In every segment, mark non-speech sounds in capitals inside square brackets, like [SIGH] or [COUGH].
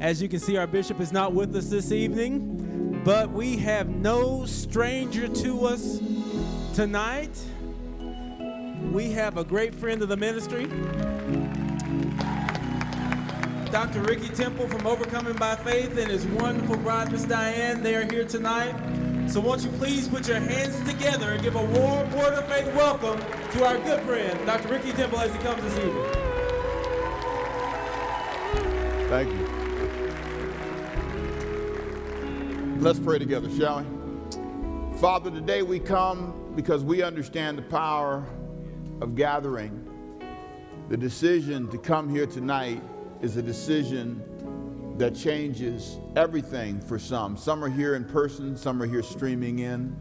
As you can see, our bishop is not with us this evening, but we have no stranger to us tonight. We have a great friend of the ministry, Dr. Ricky Temple from Overcoming by Faith and his wonderful bride, Miss Diane. They are here tonight. So won't you please put your hands together and give a warm word of faith welcome to our good friend, Dr. Ricky Temple, as he comes this evening. Thank you. Let's pray together, shall we? Father, today we come because we understand the power of gathering. The decision to come here tonight is a decision that changes everything for some. Some are here in person, some are here streaming in.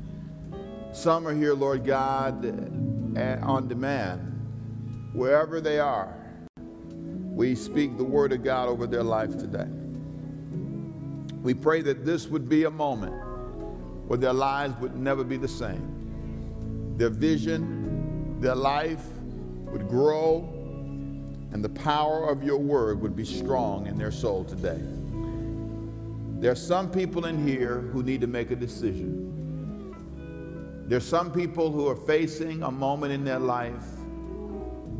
Some are here, Lord God, on demand. Wherever they are, we speak the word of God over their life today. We pray that this would be a moment where their lives would never be the same. Their vision, their life would grow, and the power of your word would be strong in their soul today. There are some people in here who need to make a decision. There are some people who are facing a moment in their life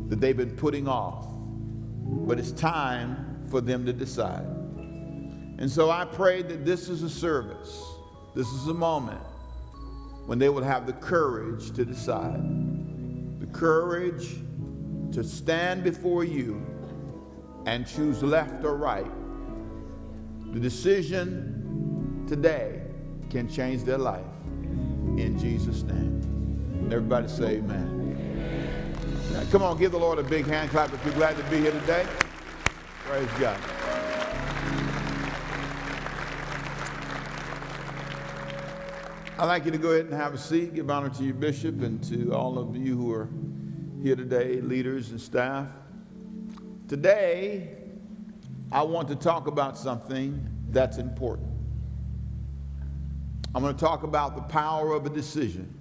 that they've been putting off, but it's time for them to decide. And so I pray that this is a service, this is a moment when they will have the courage to decide, the courage to stand before you and choose left or right. The decision today can change their life. In Jesus' name. Everybody say amen. Now, come on, give the Lord a big hand clap if you're glad to be here today. Praise God. I'd like you to go ahead and have a seat. Give honor to your bishop and to all of you who are here today, leaders and staff. Today, I want to talk about something that's important. I'm going to talk about the power of a decision.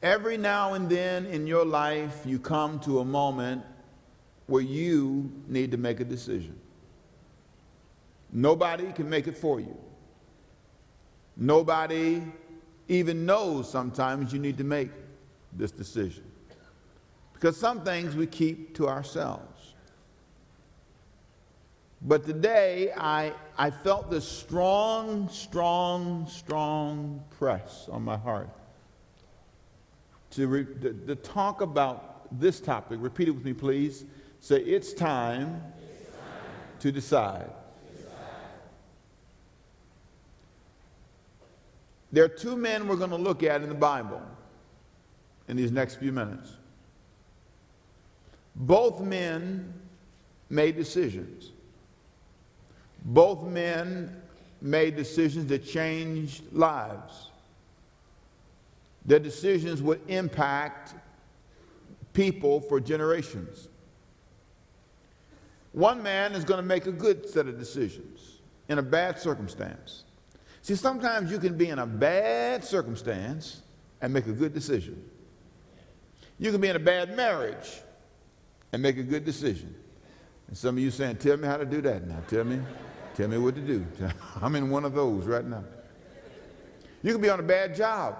Every now and then in your life, you come to a moment where you need to make a decision. Nobody can make it for you. Nobody even knows sometimes you need to make this decision. Because some things we keep to ourselves. But today, I, I felt this strong, strong, strong press on my heart to, re, to, to talk about this topic. Repeat it with me, please. Say, it's time, it's time. to decide. There are two men we're going to look at in the Bible in these next few minutes. Both men made decisions. Both men made decisions that changed lives. Their decisions would impact people for generations. One man is going to make a good set of decisions in a bad circumstance. See, sometimes you can be in a bad circumstance and make a good decision. You can be in a bad marriage and make a good decision. And some of you saying, Tell me how to do that now. Tell me, tell me what to do. [LAUGHS] I'm in one of those right now. You can be on a bad job,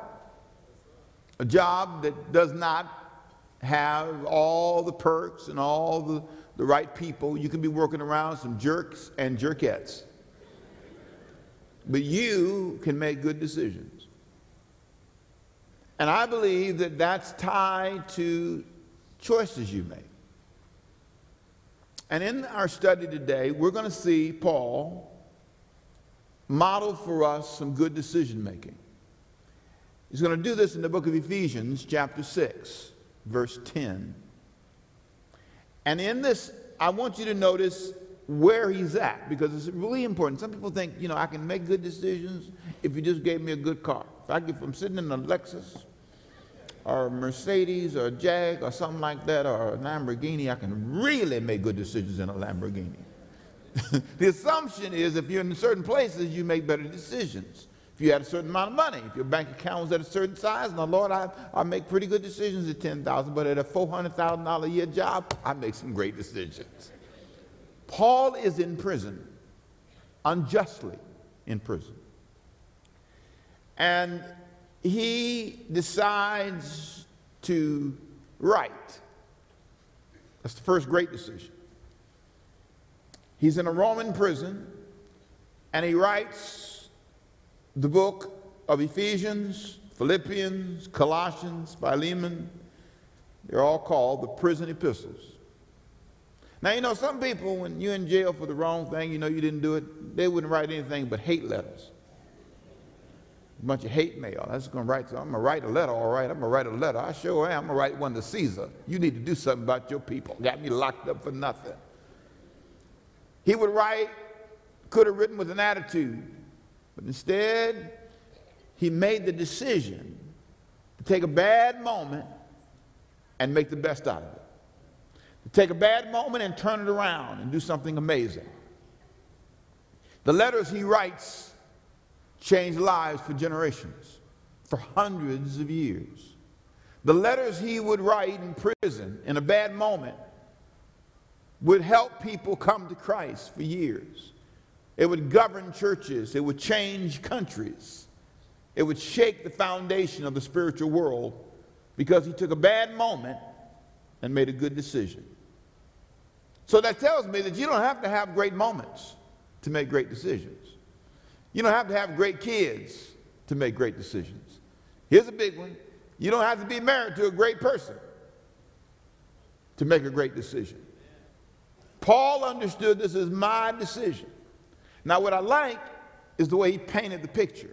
a job that does not have all the perks and all the, the right people. You can be working around some jerks and jerkettes. But you can make good decisions. And I believe that that's tied to choices you make. And in our study today, we're going to see Paul model for us some good decision making. He's going to do this in the book of Ephesians, chapter 6, verse 10. And in this, I want you to notice where he's at because it's really important. Some people think, you know, I can make good decisions if you just gave me a good car. If, I, if I'm sitting in a Lexus or a Mercedes or a Jag or something like that or a Lamborghini, I can really make good decisions in a Lamborghini. [LAUGHS] the assumption is if you're in certain places, you make better decisions. If you had a certain amount of money, if your bank account was at a certain size, now Lord, I, I make pretty good decisions at 10000 but at a $400,000 a year job, I make some great decisions. Paul is in prison, unjustly in prison. And he decides to write. That's the first great decision. He's in a Roman prison and he writes the book of Ephesians, Philippians, Colossians, Philemon. They're all called the prison epistles. Now, you know, some people, when you're in jail for the wrong thing, you know you didn't do it, they wouldn't write anything but hate letters. A bunch of hate mail. That's going to write, I'm going to write a letter, all right. I'm going to write a letter. I sure am. I'm going to write one to Caesar. You need to do something about your people. Got me locked up for nothing. He would write, could have written with an attitude, but instead, he made the decision to take a bad moment and make the best out of it. Take a bad moment and turn it around and do something amazing. The letters he writes change lives for generations, for hundreds of years. The letters he would write in prison in a bad moment would help people come to Christ for years. It would govern churches, it would change countries, it would shake the foundation of the spiritual world because he took a bad moment and made a good decision. So that tells me that you don't have to have great moments to make great decisions. You don't have to have great kids to make great decisions. Here's a big one you don't have to be married to a great person to make a great decision. Paul understood this is my decision. Now, what I like is the way he painted the picture.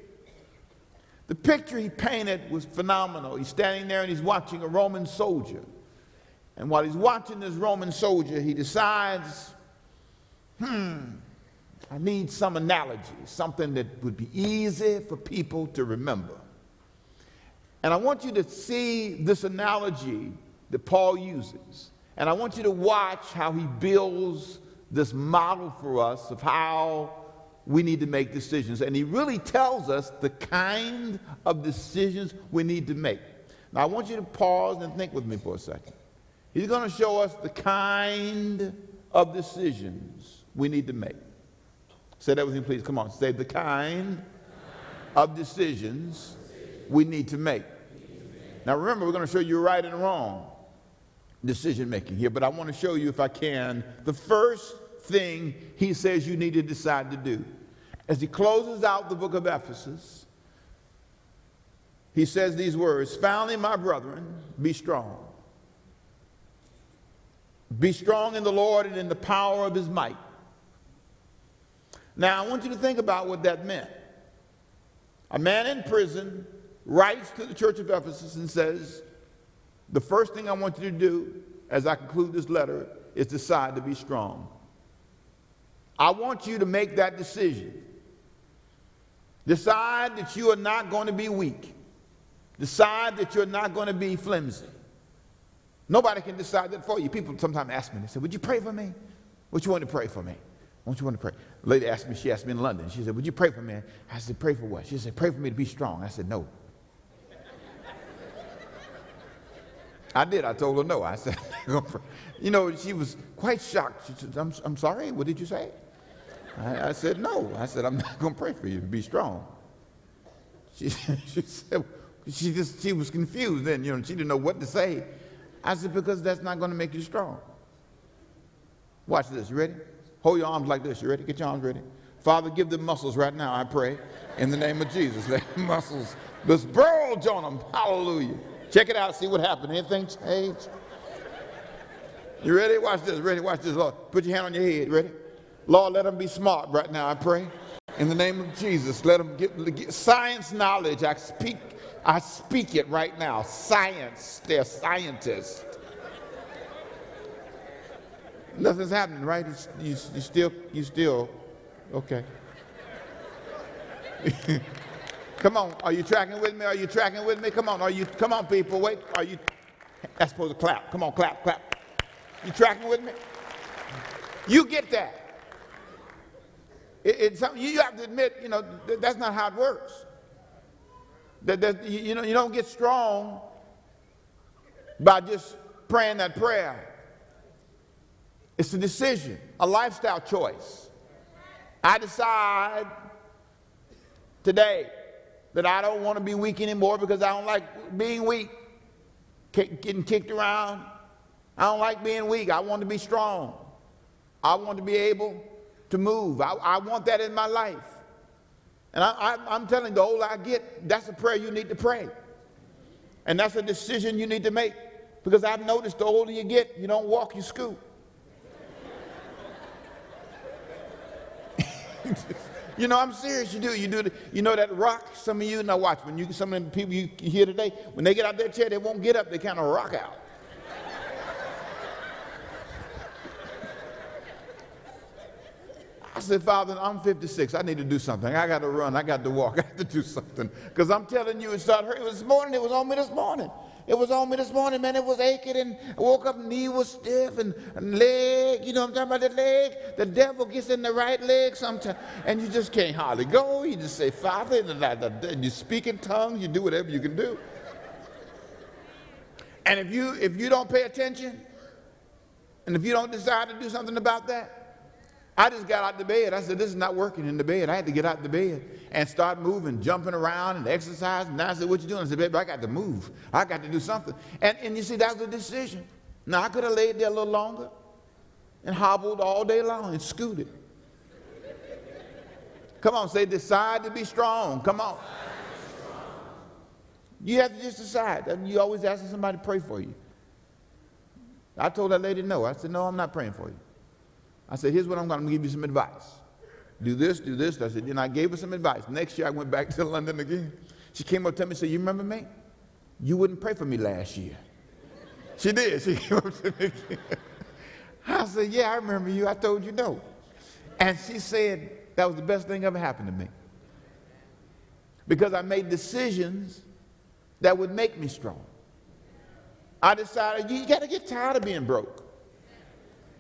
The picture he painted was phenomenal. He's standing there and he's watching a Roman soldier. And while he's watching this Roman soldier, he decides, hmm, I need some analogy, something that would be easy for people to remember. And I want you to see this analogy that Paul uses. And I want you to watch how he builds this model for us of how we need to make decisions. And he really tells us the kind of decisions we need to make. Now, I want you to pause and think with me for a second. He's going to show us the kind of decisions we need to make. Say that with me, please. Come on. Say the kind of decisions we need to make. Now, remember, we're going to show you right and wrong decision making here, but I want to show you, if I can, the first thing he says you need to decide to do. As he closes out the book of Ephesus, he says these words Finally, my brethren, be strong. Be strong in the Lord and in the power of his might. Now, I want you to think about what that meant. A man in prison writes to the church of Ephesus and says, the first thing I want you to do as I conclude this letter is decide to be strong. I want you to make that decision. Decide that you are not going to be weak. Decide that you're not going to be flimsy. Nobody can decide that for you. People sometimes ask me, they say, Would you pray for me? What you want to pray for me? What you want to pray? A lady asked me, she asked me in London. She said, Would you pray for me? I said, Pray for what? She said, Pray for me to be strong. I said, No. I did. I told her no. I said, [LAUGHS] you know, she was quite shocked. She said, I'm, I'm sorry. What did you say? I, I said, no. I said, I'm not going to pray for you. To be strong. She, [LAUGHS] she said, she just, she was confused then, you know, she didn't know what to say. I said, because that's not going to make you strong. Watch this. You ready? Hold your arms like this. You ready? Get your arms ready. Father, give them muscles right now, I pray. In the name of Jesus. [LAUGHS] Let muscles bulge on them. Hallelujah. Check it out, see what happened. Anything change? You ready? Watch this. Ready? Watch this, Lord. Put your hand on your head. Ready? Lord, let them be smart right now, I pray. In the name of Jesus, let them get, get science knowledge. I speak, I speak it right now. Science. They're scientists. Nothing's happening, right? You, you still, you still, okay. [LAUGHS] Come on, are you tracking with me? Are you tracking with me? Come on, are you? Come on, people. Wait, are you? That's supposed to clap. Come on, clap, clap. You tracking with me? You get that. It, it's something you have to admit. You know that's not how it works. That, that you know you don't get strong by just praying that prayer. It's a decision, a lifestyle choice. I decide today that I don't want to be weak anymore because I don't like being weak, getting kicked around. I don't like being weak. I want to be strong. I want to be able to move. I, I want that in my life. And I, am telling you, the older I get, that's a prayer you need to pray. And that's a decision you need to make. Because I've noticed the older you get, you don't walk, you scoot. [LAUGHS] you know, I'm serious. You do. You do. The, you know that rock. Some of you now watch when you some of the people you hear today when they get out their chair, they won't get up. They kind of rock out. I said, Father, I'm 56. I need to do something. I got to run. I got to walk. [LAUGHS] I have to do something. Because I'm telling you, it started hurting. It was this morning. It was on me this morning. It was on me this morning, man. It was aching, and I woke up, knee was stiff, and, and leg, you know what I'm talking about the leg? The devil gets in the right leg sometimes, and you just can't hardly go. You just say, Father, and you speak in tongues, you do whatever you can do. And if you if you don't pay attention, and if you don't decide to do something about that, I just got out the bed. I said, This is not working in the bed. I had to get out the bed and start moving, jumping around and exercising. And I said, What you doing? I said, Baby, I got to move. I got to do something. And, and you see, that was a decision. Now, I could have laid there a little longer and hobbled all day long and scooted. Come on, say, decide to be strong. Come on. You have to just decide. You always asking somebody to pray for you. I told that lady no. I said, No, I'm not praying for you. I said, here's what I'm going to give you some advice. Do this, do this. I said, and I gave her some advice. Next year I went back to [LAUGHS] London again. She came up to me and said, you remember me? You wouldn't pray for me last year. She did. She [LAUGHS] came up to me again. I said, yeah, I remember you. I told you no. And she said, that was the best thing ever happened to me. Because I made decisions that would make me strong. I decided you got to get tired of being broke.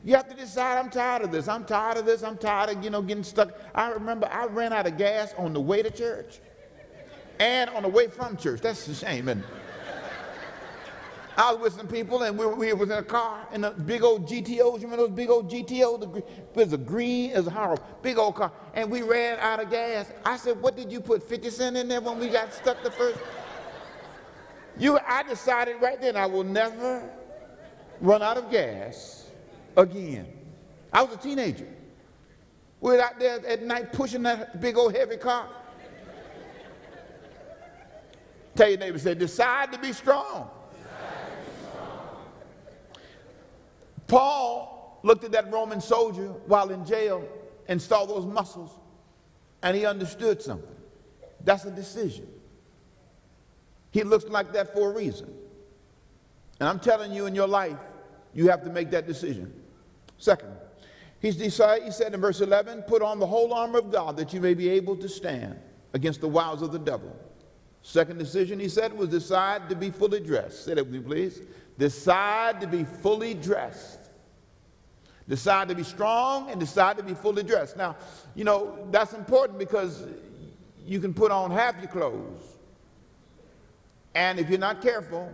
You have to decide, I'm tired of this. I'm tired of this. I'm tired of, you know, getting stuck. I remember I ran out of gas on the way to church and on the way from church. That's a shame, isn't? I was with some people and we, we was in a car in a big old GTOs. You remember those big old GTOs? it was a green, was a horrible, big old car. And we ran out of gas. I said, what did you put, 50 cent in there when we got stuck the first? You, I decided right then I will never run out of gas again. I was a teenager. We were out there at night pushing that big old heavy car. Tell your neighbor, say, decide to be strong. Paul looked at that Roman soldier while in jail and saw those muscles, and he understood something. That's a decision. He looks like that for a reason. And I'm telling you in your life, you have to make that decision. Second, he's decided, he said in verse 11, put on the whole armor of God that you may be able to stand against the wiles of the devil. Second decision, he said, was decide to be fully dressed. Say that with me, please. Decide to be fully dressed. Decide to be strong and decide to be fully dressed. Now, you know, that's important because you can put on half your clothes. And if you're not careful,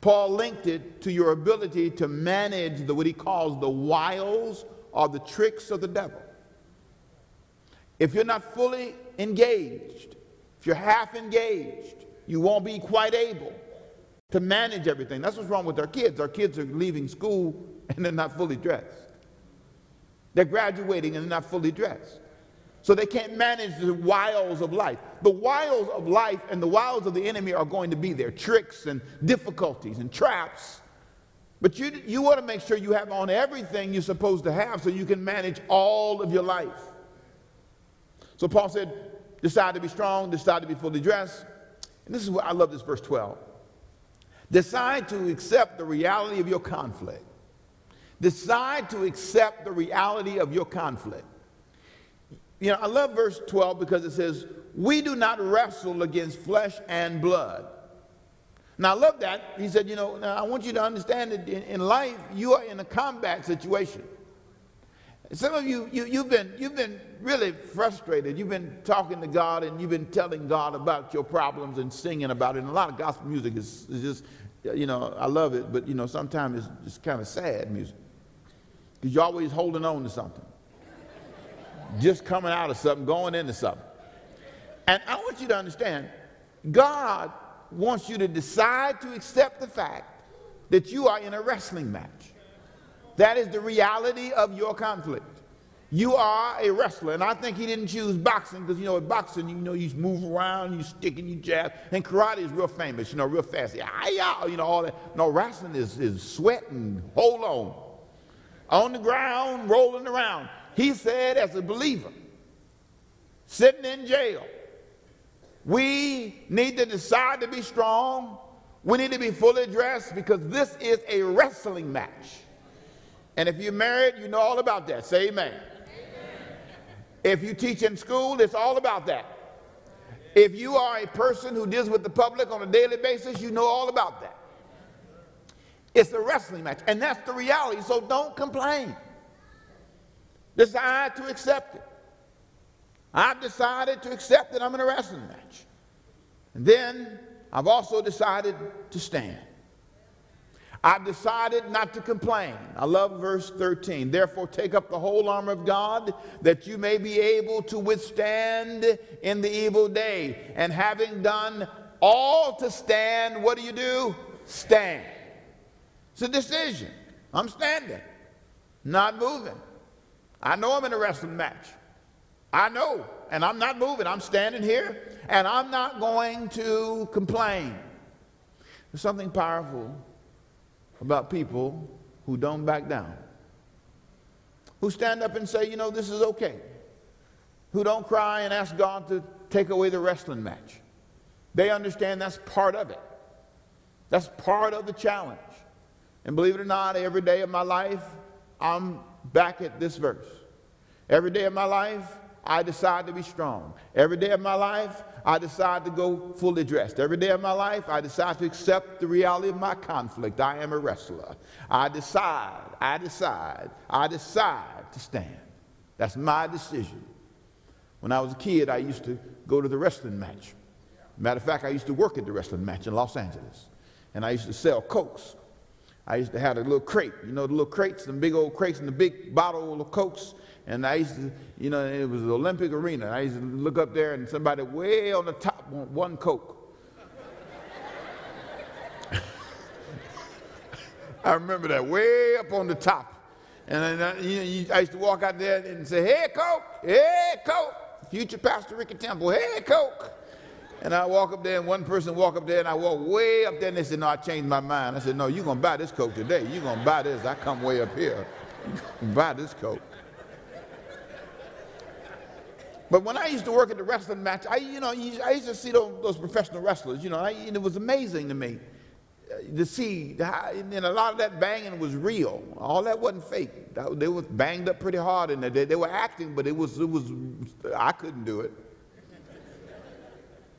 Paul linked it to your ability to manage the, what he calls the wiles or the tricks of the devil. If you're not fully engaged, if you're half engaged, you won't be quite able to manage everything. That's what's wrong with our kids. Our kids are leaving school [LAUGHS] and they're not fully dressed. They're graduating and they're not fully dressed. So they can't manage the wiles of life. The wiles of life and the wiles of the enemy are going to be there tricks and difficulties and traps. But you, you want to make sure you have on everything you're supposed to have so you can manage all of your life. So Paul said, decide to be strong, decide to be fully dressed. And this is what I love this verse 12. Decide to accept the reality of your conflict. Decide to accept the reality of your conflict. You know, I love verse 12 because it says, We do not wrestle against flesh and blood. Now, I love that. He said, You know, I want you to understand that in, in life, you are in a combat situation. Some of you, you, you've, been, you've been really frustrated. You've been talking to God and you've been telling God about your problems and singing about it. And a lot of gospel music is, is just, you know, I love it, but, you know, sometimes it's just kind of sad music. because you're always holding on to something. Just coming out of something, going into something. And I want you to understand God wants you to decide to accept the fact that you are in a wrestling match. That is the reality of your conflict. You are a wrestler, and I think he didn't choose boxing because you know, with boxing, you know, you move around, you stick and you jab, and karate is real famous, you know, real fast. Yeah, you know, all that. No, wrestling is, is sweat and hold on. On the ground, rolling around. He said, as a believer, sitting in jail, we need to decide to be strong. We need to be fully dressed because this is a wrestling match. And if you're married, you know all about that. Say amen. amen. If you teach in school, it's all about that. If you are a person who deals with the public on a daily basis, you know all about that. It's a wrestling match, and that's the reality. So don't complain. Decide to accept it. I've decided to accept that I'm in a wrestling match. And then I've also decided to stand. I've decided not to complain. I love verse 13. Therefore, take up the whole armor of God that you may be able to withstand in the evil day. And having done all to stand, what do you do? Stand. It's a decision. I'm standing, not moving. I know I'm in a wrestling match. I know, and I'm not moving. I'm standing here, and I'm not going to complain. There's something powerful about people who don't back down, who stand up and say, you know, this is okay, who don't cry and ask God to take away the wrestling match. They understand that's part of it, that's part of the challenge. And believe it or not, every day of my life, I'm back at this verse. Every day of my life, I decide to be strong. Every day of my life, I decide to go fully dressed. Every day of my life, I decide to accept the reality of my conflict. I am a wrestler. I decide, I decide, I decide to stand. That's my decision. When I was a kid, I used to go to the wrestling match. Matter of fact, I used to work at the wrestling match in Los Angeles. And I used to sell Cokes. I used to have a little crate, you know, the little crates, the big old crates and the big bottle of Cokes. And I used to, you know, it was the Olympic arena. I used to look up there and somebody way on the top want one Coke. [LAUGHS] I remember that way up on the top. And I, uh, you know, I used to walk out there and say, hey, Coke, hey, Coke. Future Pastor Ricky Temple, hey, Coke. And I walk up there, and one person walk up there, and I walk way up there, and they said, no, I changed my mind. I said, no, you're going to buy this Coke today. You're going to buy this. I come way up here. [LAUGHS] buy this Coke. But when I used to work at the wrestling match, I, you know, I used to see those, those professional wrestlers, you know, I, and it was amazing to me uh, to see, how, and a lot of that banging was real. All that wasn't fake. They were banged up pretty hard, and they, they were acting, but it was, it was, I couldn't do it.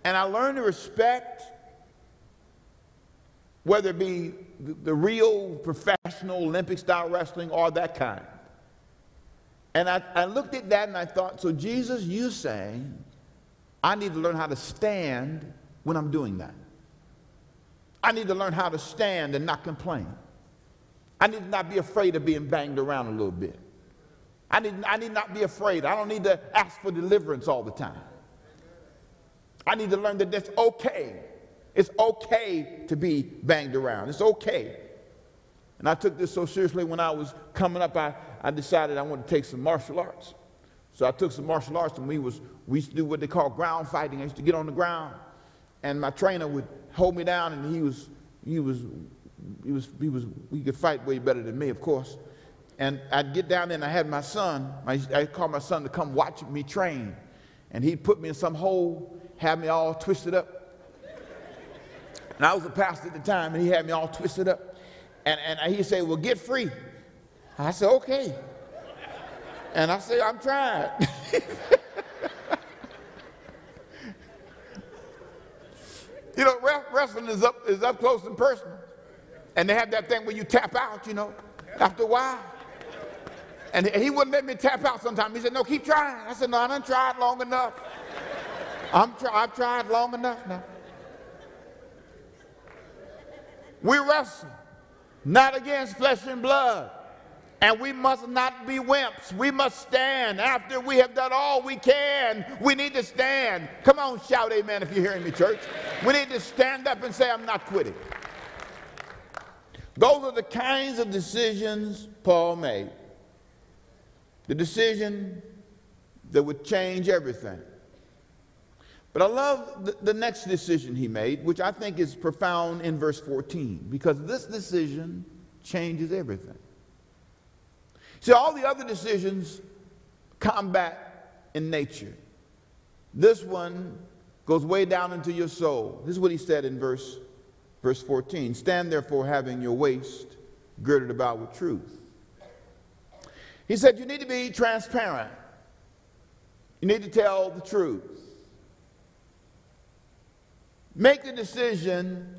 And I learned to respect whether it be the, real professional Olympic style wrestling or that kind. And I, I looked at that and I thought, so Jesus, you saying I need to learn how to stand when I'm doing that. I need to learn how to stand and not complain. I need to not be afraid of being banged around a little bit. I need, I need not be afraid. I don't need to ask for deliverance all the time. I need to learn that that's okay. It's okay to be banged around. It's okay. And I took this so seriously when I was coming up. I, I decided I wanted to take some martial arts. So I took some martial arts and we, was, we used to do what they call ground fighting. I used to get on the ground and my trainer would hold me down and he was, he was, he was, he was, he could fight way better than me, of course. And I'd get down there and I had my son, I, I called my son to come watch me train. And he'd put me in some hole, have me all twisted up. And I was a pastor at the time and he had me all twisted up. And, and he said, well, get free. I said, okay. And I said, I'm trying. [LAUGHS] you know, wrestling is up, is up close and personal. And they have that thing where you tap out, you know, after a while. And he wouldn't let me tap out sometimes. He said, no, keep trying. I said, no, I done tried long enough. I'm try- I've tried long enough now. We wrestle, not against flesh and blood, And we must not be wimps. We must stand. After we have done all we can, we need to stand. Come on, shout amen if you're hearing me, church. We need to stand up and say, I'm not quitting. Those are the kinds of decisions Paul made. The decision that would change everything. But I love the, the, next decision he made, which I think is profound in verse 14, because this decision changes everything. See, all the other decisions combat in nature. This one goes way down into your soul. This is what he said in verse, verse 14 Stand therefore, having your waist girded about with truth. He said, You need to be transparent, you need to tell the truth. Make the decision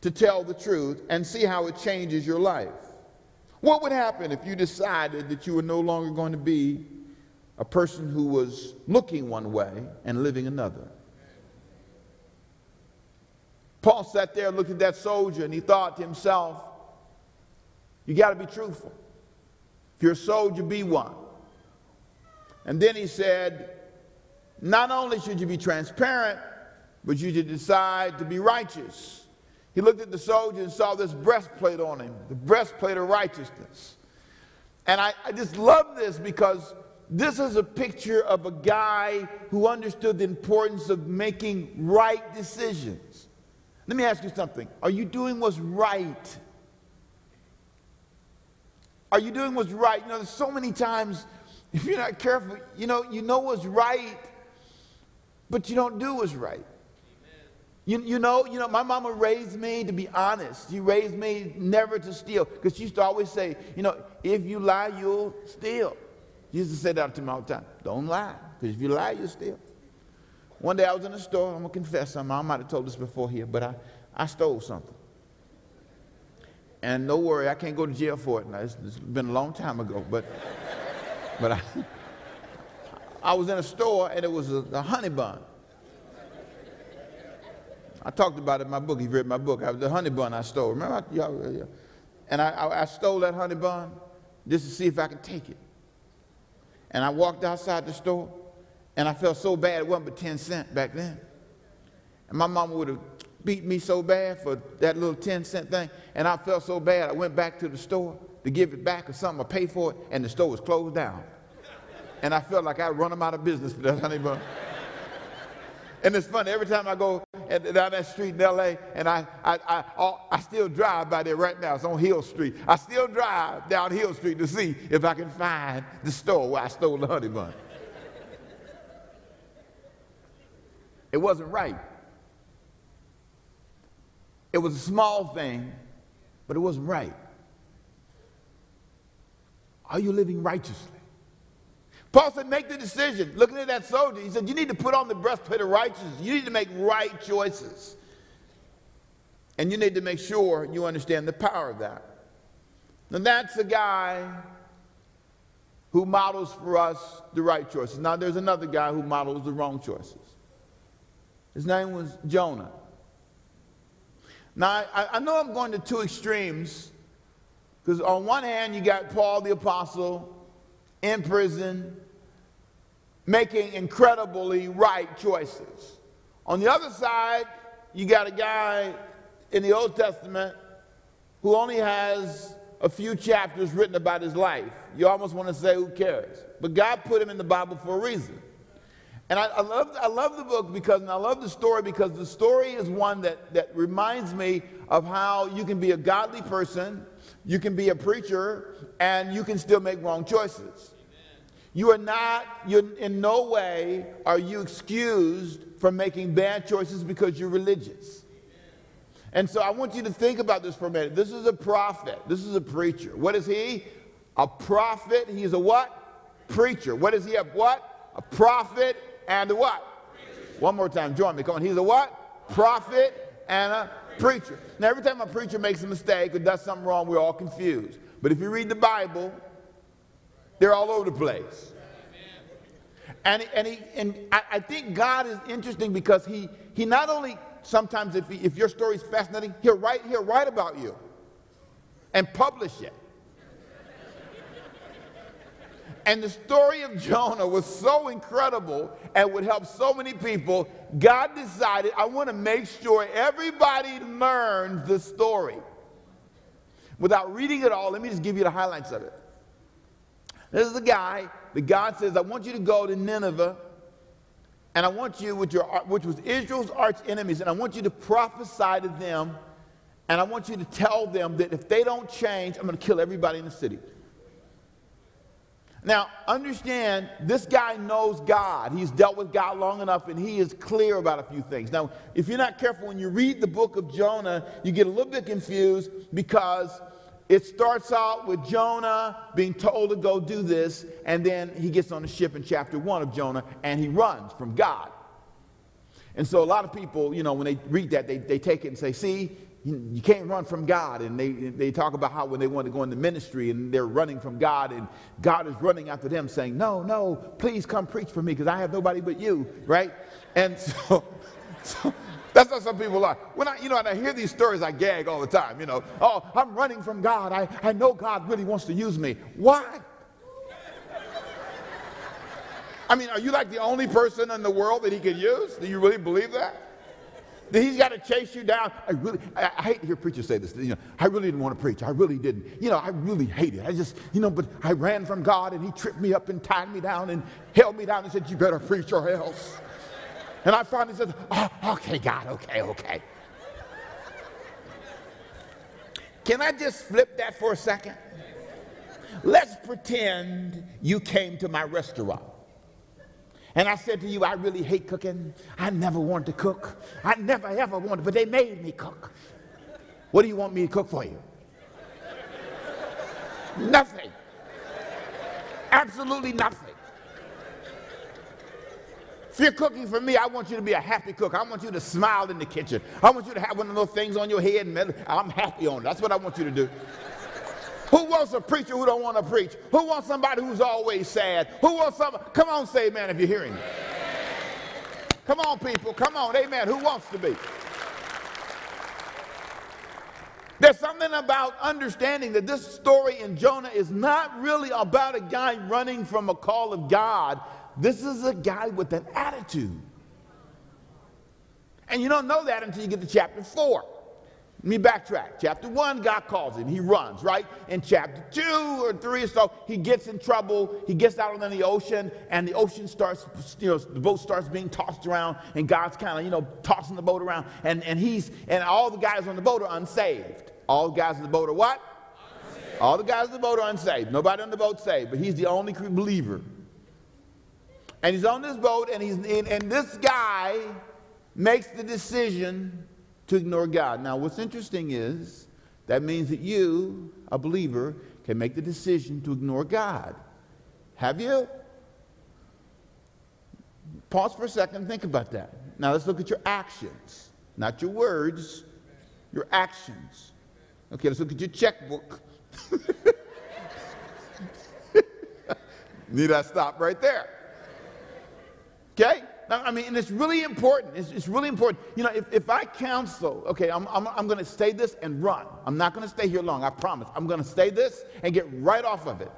to tell the truth and see how it changes your life. What would happen if you decided that you were no longer going to be a person who was looking one way and living another? Paul sat there, and looked at that soldier, and he thought to himself, You got to be truthful. If you're a soldier, be one. And then he said, Not only should you be transparent, but you should decide to be righteous. He looked at the soldier and saw this breastplate on him, the breastplate of righteousness. And I, I just love this because this is a picture of a guy who understood the importance of making right decisions. Let me ask you something. Are you doing what's right? Are you doing what's right? You know, there's so many times, if you're not careful, you know, you know what's right, but you don't do what's right. You, you know, you know, my mama raised me to be honest. She raised me never to steal. Because she used to always say, you know, if you lie, you'll steal. She used to say that to me all the time. Don't lie. Because if you lie, you'll steal. One day I was in a store, I'm gonna confess something. I might have told this before here, but I, I stole something. And no worry, I can't go to jail for it. Now, it's, it's been a long time ago, but [LAUGHS] but I, [LAUGHS] I was in a store and it was a, a honey bun. I talked about it in my book. You've read my book. I, the honey bun I stole. Remember? I, and I, I stole that honey bun just to see if I could take it. And I walked outside the store, and I felt so bad. It wasn't but 10 cents back then. And my mama would have beat me so bad for that little 10 cent thing. And I felt so bad, I went back to the store to give it back or something, or pay for it, and the store was closed down. And I felt like I'd run them out of business for that honey bun. And it's funny, every time I go down that street in LA, and I, I, I, I still drive by there right now. It's on Hill Street. I still drive down Hill Street to see if I can find the store where I stole the honey bun. It wasn't right. It was a small thing, but it wasn't right. Are you living righteously? Paul said, make the decision. Looking at that soldier, he said, you need to put on the breastplate of righteousness. You need to make right choices. And you need to make sure you understand the power of that. And that's a guy who models for us the right choices. Now, there's another guy who models the wrong choices. His name was Jonah. Now, I, I know I'm going to two extremes because on one hand, you got Paul the Apostle in prison, making incredibly right choices. On the other side, you got a guy in the Old Testament who only has a few chapters written about his life. You almost want to say, who cares? But God put him in the Bible for a reason. And I, I, love, I love the book because, and I love the story because the story is one that, that reminds me of how you can be a godly person, you can be a preacher, and you can still make wrong choices. You are not, you're, in no way are you excused from making bad choices because you're religious. And so I want you to think about this for a minute. This is a prophet. This is a preacher. What is he? A prophet. He's a what? Preacher. What is he? A what? A prophet and a what? Preacher. One more time. Join me. Come on. He's a what? Prophet and a preacher. Now, every time a preacher makes a mistake or does something wrong, we're all confused. But if you read the Bible, they're all over the place. And, and, he, and I, I think God is interesting because he, he not only sometimes if, he, if your story is fascinating, he'll write, he'll write about you and publish it. and the story of Jonah was so incredible and would help so many people, God decided, I want to make sure everybody learns the story. Without reading it all, let me just give you the highlights of it. This is the guy that God says, I want you to go to Nineveh, and I want you, with your, which was Israel's arch enemies, and I want you to prophesy to them, and I want you to tell them that if they don't change, I'm going to kill everybody in the city. Now, understand, this guy knows God. He's dealt with God long enough and he is clear about a few things. Now, if you're not careful, when you read the book of Jonah, you get a little bit confused because it starts out with Jonah being told to go do this, and then he gets on the ship in chapter one of Jonah and he runs from God. And so a lot of people, you know, when they read that, they, they take it and say, see, you can't run from God. And they, they talk about how when they want to go into ministry and they're running from God and God is running after them saying, no, no, please come preach for me because I have nobody but you, right? And [LAUGHS] so, so that's how some people are. When I, you know, and I hear these stories, I gag all the time, you know, oh, I'm running from God. I, I know God really wants to use me. Why? I mean, are you like the only person in the world that he could use? Do you really believe that? That He's got to chase you down. I really, I, I, hate to hear preachers say this. You know, I really didn't want to preach. I really didn't. You know, I really hate it. I just, you know, but I ran from God and He tripped me up and tied me down and held me down and said, "You better preach or else." And I finally said, "Oh, okay, God, okay, okay." Can I just flip that for a second? Let's pretend you came to my restaurant. And I said to you, I really hate cooking. I never wanted to cook. I never ever wanted, but they made me cook. What do you want me to cook for you? nothing. Absolutely nothing. If you're cooking for me, I want you to be a happy cook. I want you to smile in the kitchen. I want you to have one of those things on your head and I'm happy on it. That's what I want you to do. Who wants a preacher who don't want to preach? Who wants somebody who's always sad? Who wants somebody? Come on, say amen if you're hearing me. Come on, people. Come on, amen. Who wants to be? There's something about understanding that this story in Jonah is not really about a guy running from a call of God. This is a guy with an attitude. And you don't know that until you get to chapter 4. Let me backtrack. Chapter one, God calls him. He runs, right? In chapter two or three or so, he gets in trouble. He gets out on the ocean, and the ocean starts, you know, the boat starts being tossed around, and God's kind of, you know, tossing the boat around. And, and he's, and all the guys on the boat are unsaved. All the guys on the boat are what? Unsaved. All the guys on the boat are unsaved. Nobody on the boat saved, but he's the only believer. And he's on this boat, and he's, and, and this guy makes the decision to ignore God. Now, what's interesting is that means that you, a believer, can make the decision to ignore God. Have you? Pause for a second think about that. Now, let's look at your actions, not your words, your actions. Okay, let's look at your checkbook. [LAUGHS] Need I stop right there? Okay? I mean, and it's really important. It's, it's really important. You know, if, if I counsel, okay, I'm, I'm, I'm going to stay this and run. I'm not going to stay here long, I promise. I'm going to stay this and get right off of it.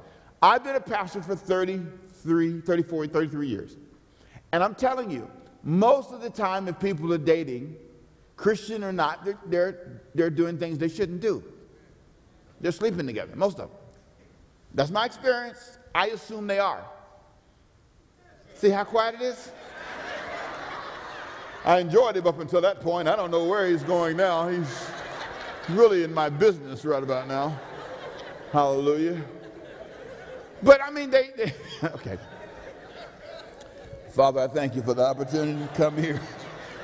I've been a pastor for 33, 34, 33 years. And I'm telling you, most of the time, if people are dating, Christian or not, they're, they're, they're doing things they shouldn't do. They're sleeping together, most of them. That's my experience. I assume they are. See how quiet it is? I enjoyed him up until that point. I don't know where he's going now. He's really in my business right about now. Hallelujah. But I mean, they, they [LAUGHS] okay. Father, I thank you for the opportunity to come here.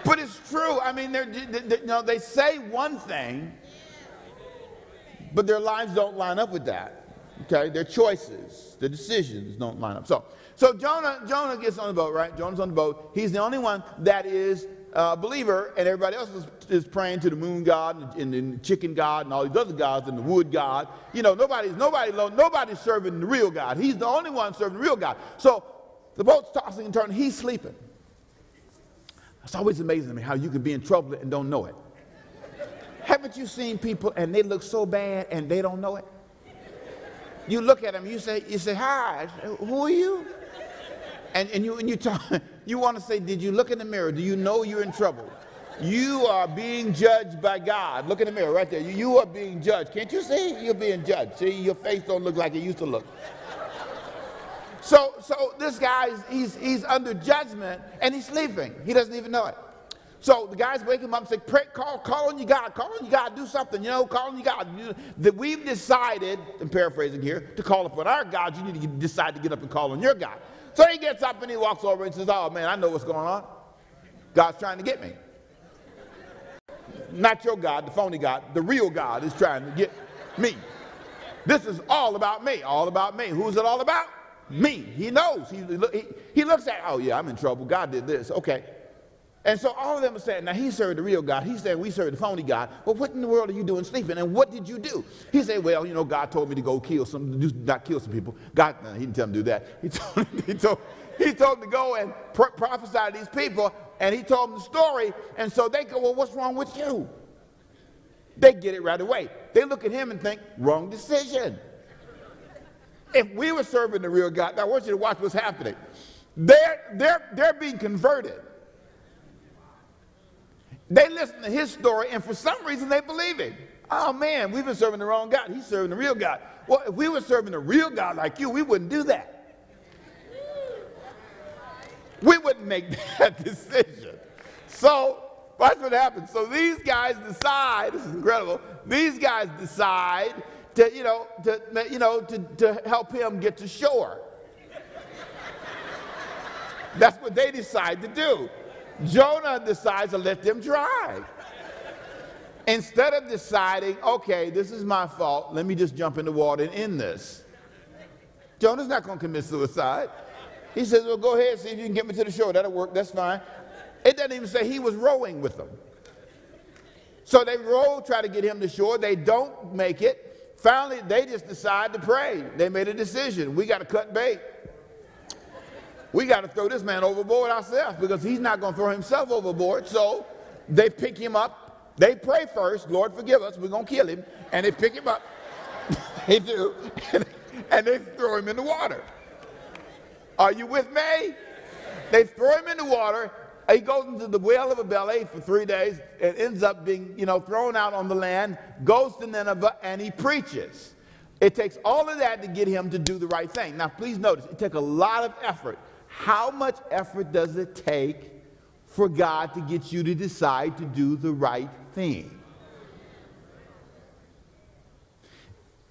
But it's true. I mean, they're, they, you know, they say one thing, but their lives don't line up with that. Okay, their choices, their decisions don't line up. So, so Jonah, Jonah gets on the boat, right? Jonah's on the boat. He's the only one that is a believer, and everybody else is, is praying to the moon god and, and, the chicken god and all these other gods and the wood god. You know, nobody's nobody nobody's serving the real God. He's the only one serving the real God. So the boat's tossing and turning. He's sleeping. It's always amazing to me how you can be in trouble and don't know it. Haven't you seen people and they look so bad and they don't know it? You look at him, you say, you say, hi, who are you? And, and you, and you, talk, [LAUGHS] you want to say, did you look in the mirror? Do you know you're in trouble? You are being judged by God. Look in the mirror right there. You are being judged. Can't you see? You're being judged. See, your face don't look like it used to look. So, so this guy, he's, he's under judgment and he's sleeping. He doesn't even know it. So the guys wake him up and say, Pray, call, call on your God, call on your God, do something, you know, call on your God. That we've decided, I'm paraphrasing here, to call upon our God, you need to decide to get up and call on your God. So he gets up and he walks over and says, Oh man, I know what's going on. God's trying to get me. Not your God, the phony God, the real God is trying to get me. This is all about me, all about me. Who's it all about? Me. He knows. He, he, he looks at, oh yeah, I'm in trouble. God did this. Okay. And so all of them saying, now he served the real God. He's saying we serve the phony God. Well, what in the world are you doing sleeping? And what did you do? He said, well, you know, God told me to go kill some, not kill some people. God, no, he didn't tell him to do that. He [LAUGHS] told, he told, he told him to go and pro- prophesy to these people. And he told them the story. And so they go, well, what's wrong with you? They get it right away. They look at him and think, wrong decision. If we were serving the real God, now I want you to watch what's happening. They're, they're, they're being converted. They listen to his story, and for some reason they believe it. Oh man, we've been serving the wrong God. He's serving the real God. Well, if we were serving the real God like you, we wouldn't do that. We wouldn't make [LAUGHS] that decision. So that's what happens. So these guys decide, this is incredible, these guys decide to, you know, to, you know, to, to help him get to shore. That's what they decide to do. Jonah decides to let them drive. Instead of deciding, okay, this is my fault, let me just jump in the water and end this. Jonah's not going to commit suicide. He says, well, go ahead, and see if you can get me to the shore. That'll work, that's fine. It doesn't even say he was rowing with them. So they row, try to get him to shore. They don't make it. Finally, they just decide to pray. They made a decision. We got to cut bait we got to throw this man overboard ourselves because he's not going to throw himself overboard. So they pick him up. They pray first, Lord, forgive us. We're going to kill him. And they pick him up. [LAUGHS] they do. [LAUGHS] and they throw him in the water. Are you with me? They throw him in the water. He goes into the whale of a belly for three days and ends up being, you know, thrown out on the land, goes to Nineveh, and he preaches. It takes all of that to get him to do the right thing. Now, please notice, it took a lot of effort how much effort does it take for God to get you to decide to do the right thing?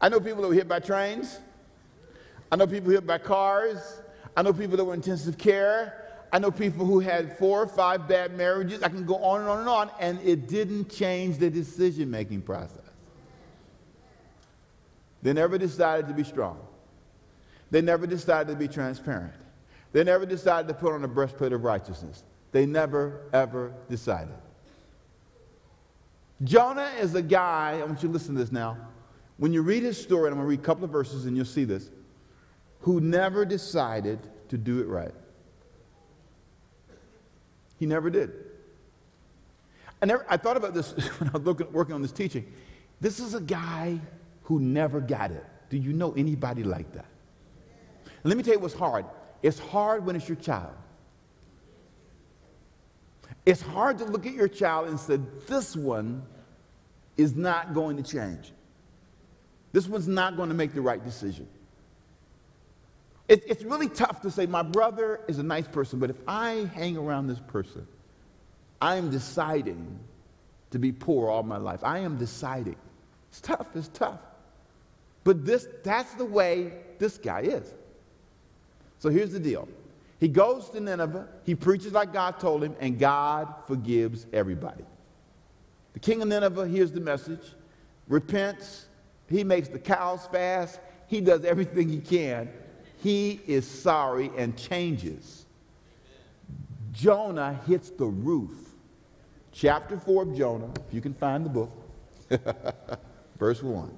I know people that were hit by trains. I know people hit by cars. I know people that were in intensive care. I know people who had four or five bad marriages. I can go on and on and on, and it didn't change the decision making process. They never decided to be strong, they never decided to be transparent. They never decided to put on a breastplate of righteousness. They never, ever decided. Jonah is a guy, I want you to listen to this now. When you read his story, and I'm going to read a couple of verses and you'll see this, who never decided to do it right. He never did. I, never, I thought about this [LAUGHS] when I was looking, working on this teaching. This is a guy who never got it. Do you know anybody like that? And let me tell you what's hard. It's hard when it's your child. It's hard to look at your child and say, this one is not going to change. This one's not going to make the right decision. It, it's really tough to say, my brother is a nice person, but if I hang around this person, I am deciding to be poor all my life. I am deciding. It's tough, it's tough. But this, that's the way this guy is. So here's the deal He goes to Nineveh, he preaches like God told him, and God forgives everybody. The king of Nineveh hears the message, repents, he makes the cows fast, he does everything he can. He is sorry and changes. Jonah hits the roof. Chapter 4 of Jonah, if you can find the book, [LAUGHS] verse 1.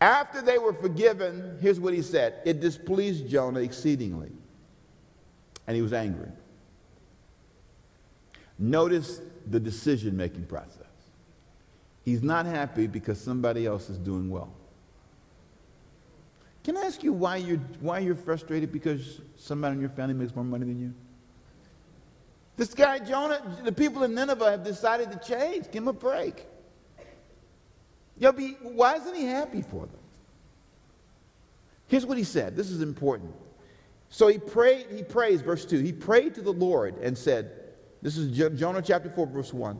After they were forgiven, here's what he said it displeased Jonah exceedingly, and he was angry. Notice the decision making process. He's not happy because somebody else is doing well. Can I ask you why you're, why you're frustrated because somebody in your family makes more money than you? This guy, Jonah, the people in Nineveh have decided to change. Give him a break. You'll be, why isn't he happy for them? Here's what he said. This is important. So he prayed, he prays, verse 2. He prayed to the Lord and said, This is Jonah chapter 4, verse 1.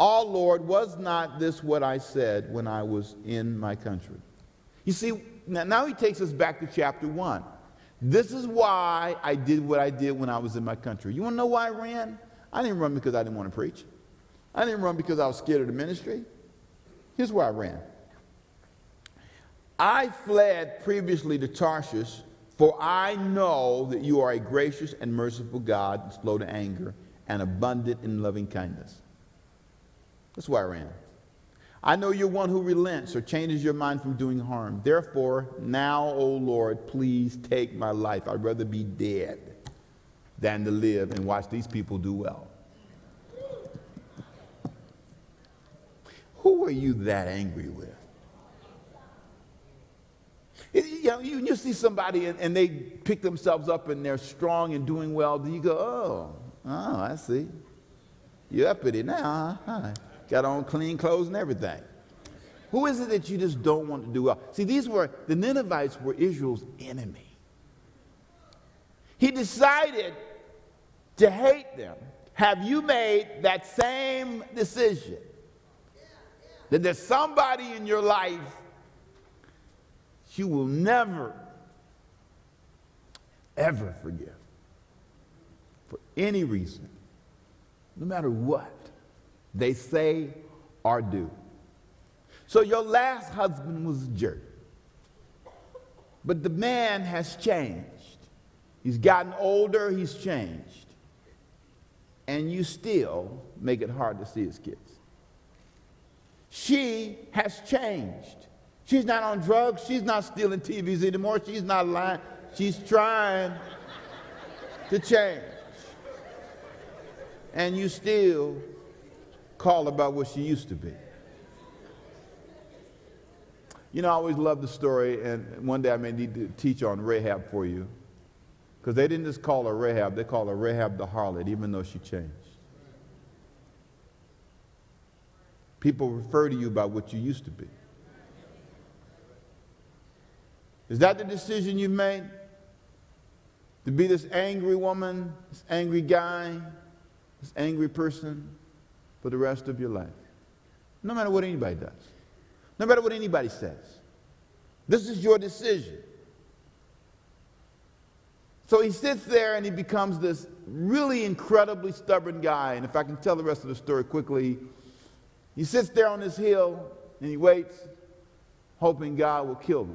Oh Lord, was not this what I said when I was in my country? You see, now he takes us back to chapter 1. This is why I did what I did when I was in my country. You want to know why I ran? I didn't run because I didn't want to preach. I didn't run because I was scared of the ministry. Here's why I ran. I fled previously to Tarshish, for I know that you are a gracious and merciful God, slow to anger, and abundant in loving kindness. That's why I ran. I know you're one who relents or changes your mind from doing harm. Therefore, now, O Lord, please take my life. I'd rather be dead than to live and watch these people do well. Who are you that angry with? You, know, you, you see somebody and, and, they pick themselves up and they're strong and doing well. Do you go, oh, oh, I see. You're uppity now, huh? got on clean clothes and everything. Who is it that you just don't want to do well? See, these were, the Ninevites were Israel's enemy. He decided to hate them. Have you made that same decision? That there's somebody in your life you will never, ever forgive for any reason, no matter what they say or do. So your last husband was a jerk. But the man has changed. He's gotten older, he's changed. And you still make it hard to see his kids. She has changed. She's not on drugs, she's not stealing TVs anymore, she's not lying. She's trying to change. And you still call about what she used to be. You know, I always love the story, and one day I may need to teach on Rahab for you. Because they didn't just call her Rahab, they called her Rahab the harlot, even though she changed. People refer to you by what you used to be. Is that the decision you've made? To be this angry woman, this angry guy, this angry person? for the rest of your life. No matter what anybody does, no matter what anybody says. This is your decision. So he sits there and he becomes this really incredibly stubborn guy. And if I can tell the rest of the story quickly, he sits there on this hill and he waits, hoping God will kill him.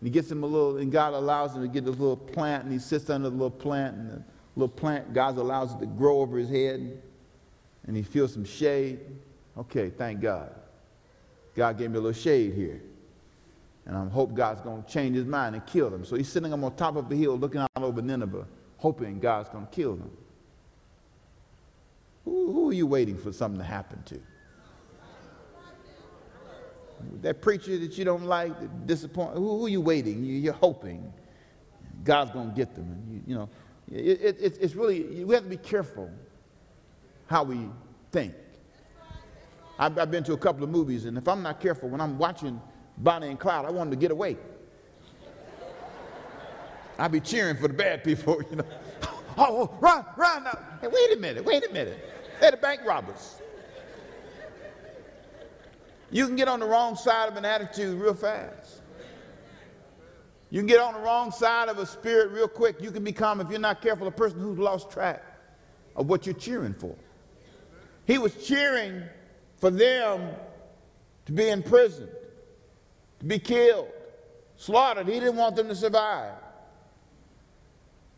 And he gets him a little, and God allows him to get this little plant, and he sits under the little plant, and the little plant, God allows it to grow over his head and he feels some shade. Okay, thank God. God gave me a little shade here. And I hope God's going to change his mind and kill them. So he's sitting on top of the hill looking out over Nineveh, hoping God's going to kill them. Who, who are you waiting for something to happen to? That preacher that you don't like, that disappoint, who, who are you waiting? You, are hoping God's going to get them. And you, you know, it, it, it's really, we have to be careful how we think. I've, I've been to a couple of movies, and if I'm not careful, when I'm watching Bonnie and Clyde, I want them to get away. I'd be cheering for the bad people, [LAUGHS] you know. Oh, oh, run, run now. Hey, wait a minute, wait a minute. They're the bank robbers. You can get on the wrong side of an attitude real fast. You can get on the wrong side of a spirit real quick. You can become, if you're not careful, a person who's lost track of what you're cheering for. He was cheering for them to be imprisoned, to be killed, slaughtered. He didn't want them to survive.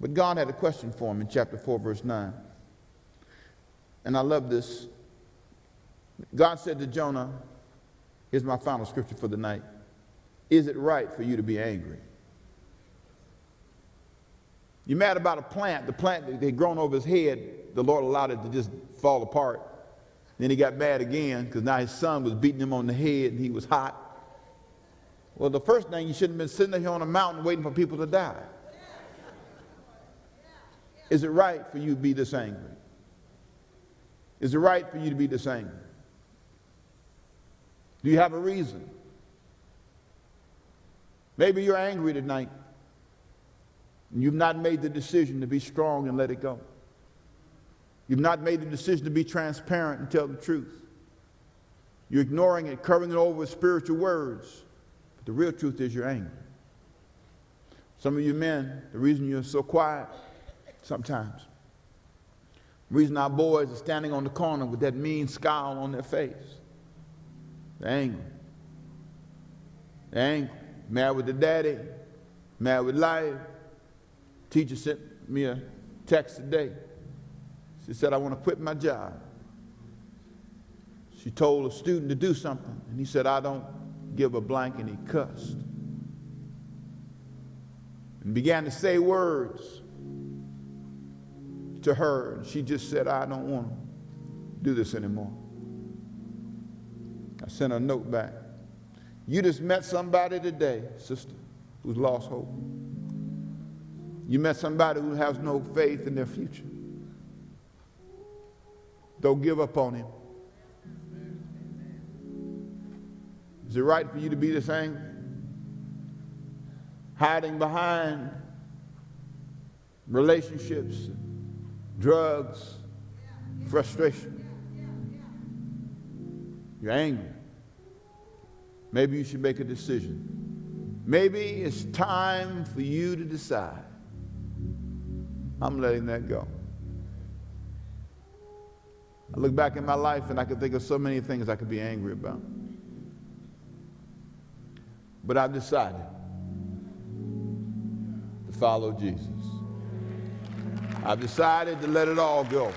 But God had a question for him in chapter 4, verse 9. And I love this. God said to Jonah, Here's my final scripture for the night. Is it right for you to be angry? You're mad about a plant. The plant that had grown over his head, the Lord allowed it to just fall apart. Then he got mad again because now his sun was beating him on the head and he was hot. Well, the first thing, you shouldn't have been sitting here on a mountain waiting for people to die. Is it right for you to be this angry? Is it right for you to be the same? Do you have a reason? Maybe you're angry tonight and you've not made the decision to be strong and let it go. You've not made the decision to be transparent and tell the truth. You're ignoring it, covering it over with spiritual words. But the real truth is you're angry. Some of you men, the reason you're so quiet sometimes, reason our boys are standing on the corner with that mean scowl on their face, they're angry. They're angry. Mad with the daddy, mad with life. Teacher sent me a text today. She said, I want to quit my job. She told a student to do something, and he said, I don't give a blank, and he cussed. And began to say words to her, and she just said, I don't want to do this anymore. I sent a note back. You just met somebody today, sister, who's lost hope. You met somebody who has no faith in their future. Don't give up on him. Is it right for you to be the same? Hiding behind relationships, drugs, frustration. You're angry. Maybe you should make a decision. Maybe it's time for you to decide. I'm letting that go. I look back in my life and I can think of so many things I could be angry about. But I've decided to follow Jesus. I've decided to let it all go.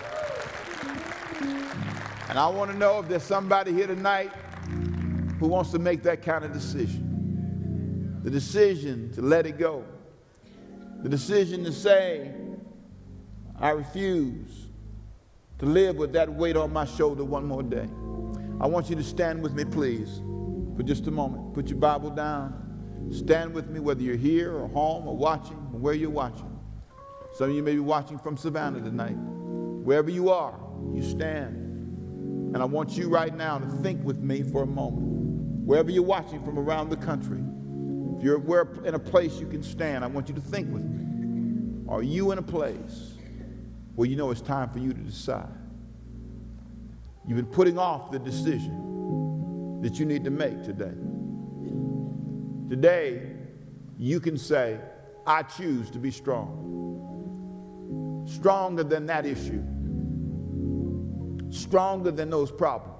And I want to know if there's somebody here tonight who wants to make that kind of decision. The decision to let it go. The decision to say, I refuse to live with that weight on my shoulder one more day. I want you to stand with me, please for just a moment. Put your Bible down. Stand with me, whether you're here or home or watching, or where you're watching. Some of you may be watching from Savannah tonight. Wherever you are, you stand. And I want you right now to think with me for a moment. Wherever you're watching from around the country, if you're in a place you can stand, I want you to think with me. Are you in a place where you know it's time for you to decide? You've been putting off the decision that you need to make today. Today, you can say, I choose to be strong. Stronger than that issue, stronger than those problems.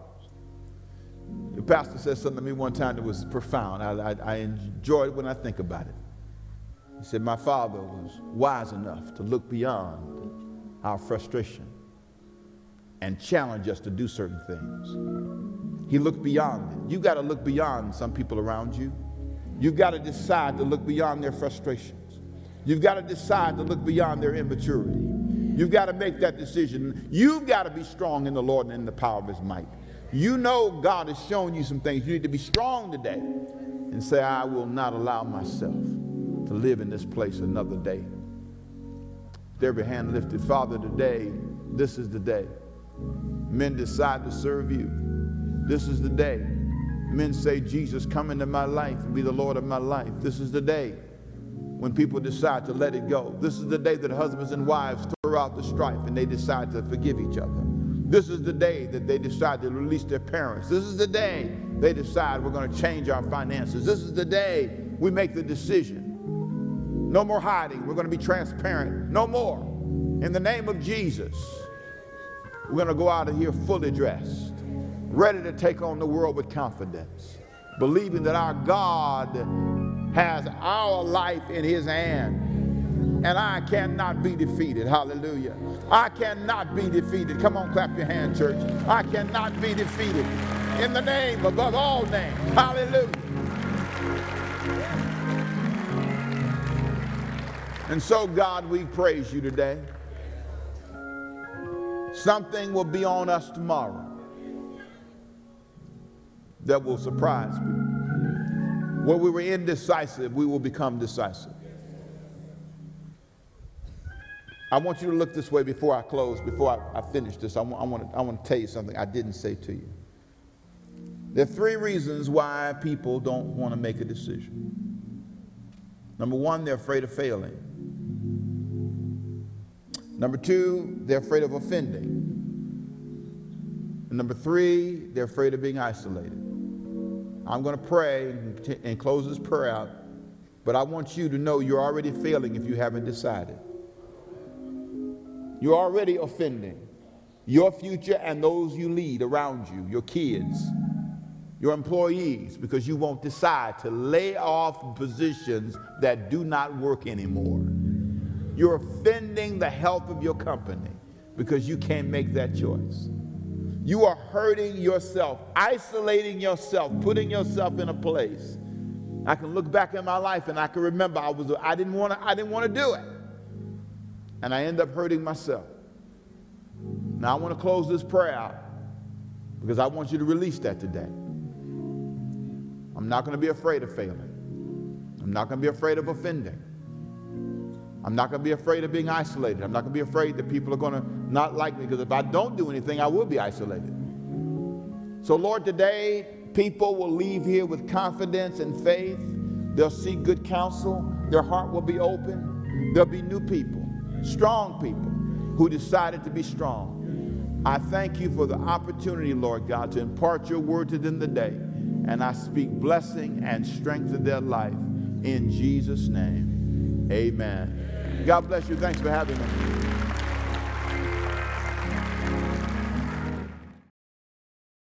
The pastor said something to me one time that was profound. I, I, I enjoy it when I think about it. He said, My father was wise enough to look beyond our frustration and challenge us to do certain things. He looked beyond it. You got to look beyond some people around you. You've got to decide to look beyond their frustrations. You've got to decide to look beyond their immaturity. You've got to make that decision. You've got to be strong in the Lord and in the power of his might. You know God has shown you some things. You need to be strong today and say, I will not allow myself to live in this place another day. With every hand lifted, Father, today, this is the day men decide to serve you. This is the day. Men say, Jesus, come into my life and be the Lord of my life. This is the day when people decide to let it go. This is the day that husbands and wives throw out the strife and they decide to forgive each other. This is the day that they decide to release their parents. This is the day they decide we're going to change our finances. This is the day we make the decision. No more hiding. We're going to be transparent. No more. In the name of Jesus. We're going to go out of here fully dressed, ready to take on the world with confidence, believing that our God has our life in his hand. And I cannot be defeated. Hallelujah. I cannot be defeated. Come on, clap your hand, church. I cannot be defeated. In the name above all names. Hallelujah. And so, God, we praise you today. Something will be on us tomorrow that will surprise me. Where we were indecisive, we will become decisive. I want you to look this way before I close, before I, I finish this. I want, want to, I want to tell you something I didn't say to you. There are three reasons why people don't want to make a decision. Number one, they're afraid of failing. Number two, they're afraid of offending. And number three, they're afraid of being isolated. I'm going to pray and, close this prayer out, but I want you to know you're already failing if you haven't decided. You're already offending your future and those you lead around you, your kids, your employees, because you won't decide to lay off positions that do not work anymore. You're offending the health of your company because you can't make that choice. You are hurting yourself, isolating yourself, putting yourself in a place. I can look back in my life and I can remember I was I didn't want to I didn't want to do it. And I end up hurting myself. Now I want to close this prayer out because I want you to release that today. I'm not going to be afraid of failing. I'm not going to be afraid of offending. I'm not going to be afraid of being isolated. I'm not going to be afraid that people are going to not like me because if I don't do anything, I will be isolated. So, Lord, today people will leave here with confidence and faith. They'll seek good counsel. Their heart will be open. There'll be new people, strong people who decided to be strong. I thank you for the opportunity, Lord God, to impart your word to them today. And I speak blessing and strength to their life in Jesus' name. Amen. God bless you. Thanks for having me.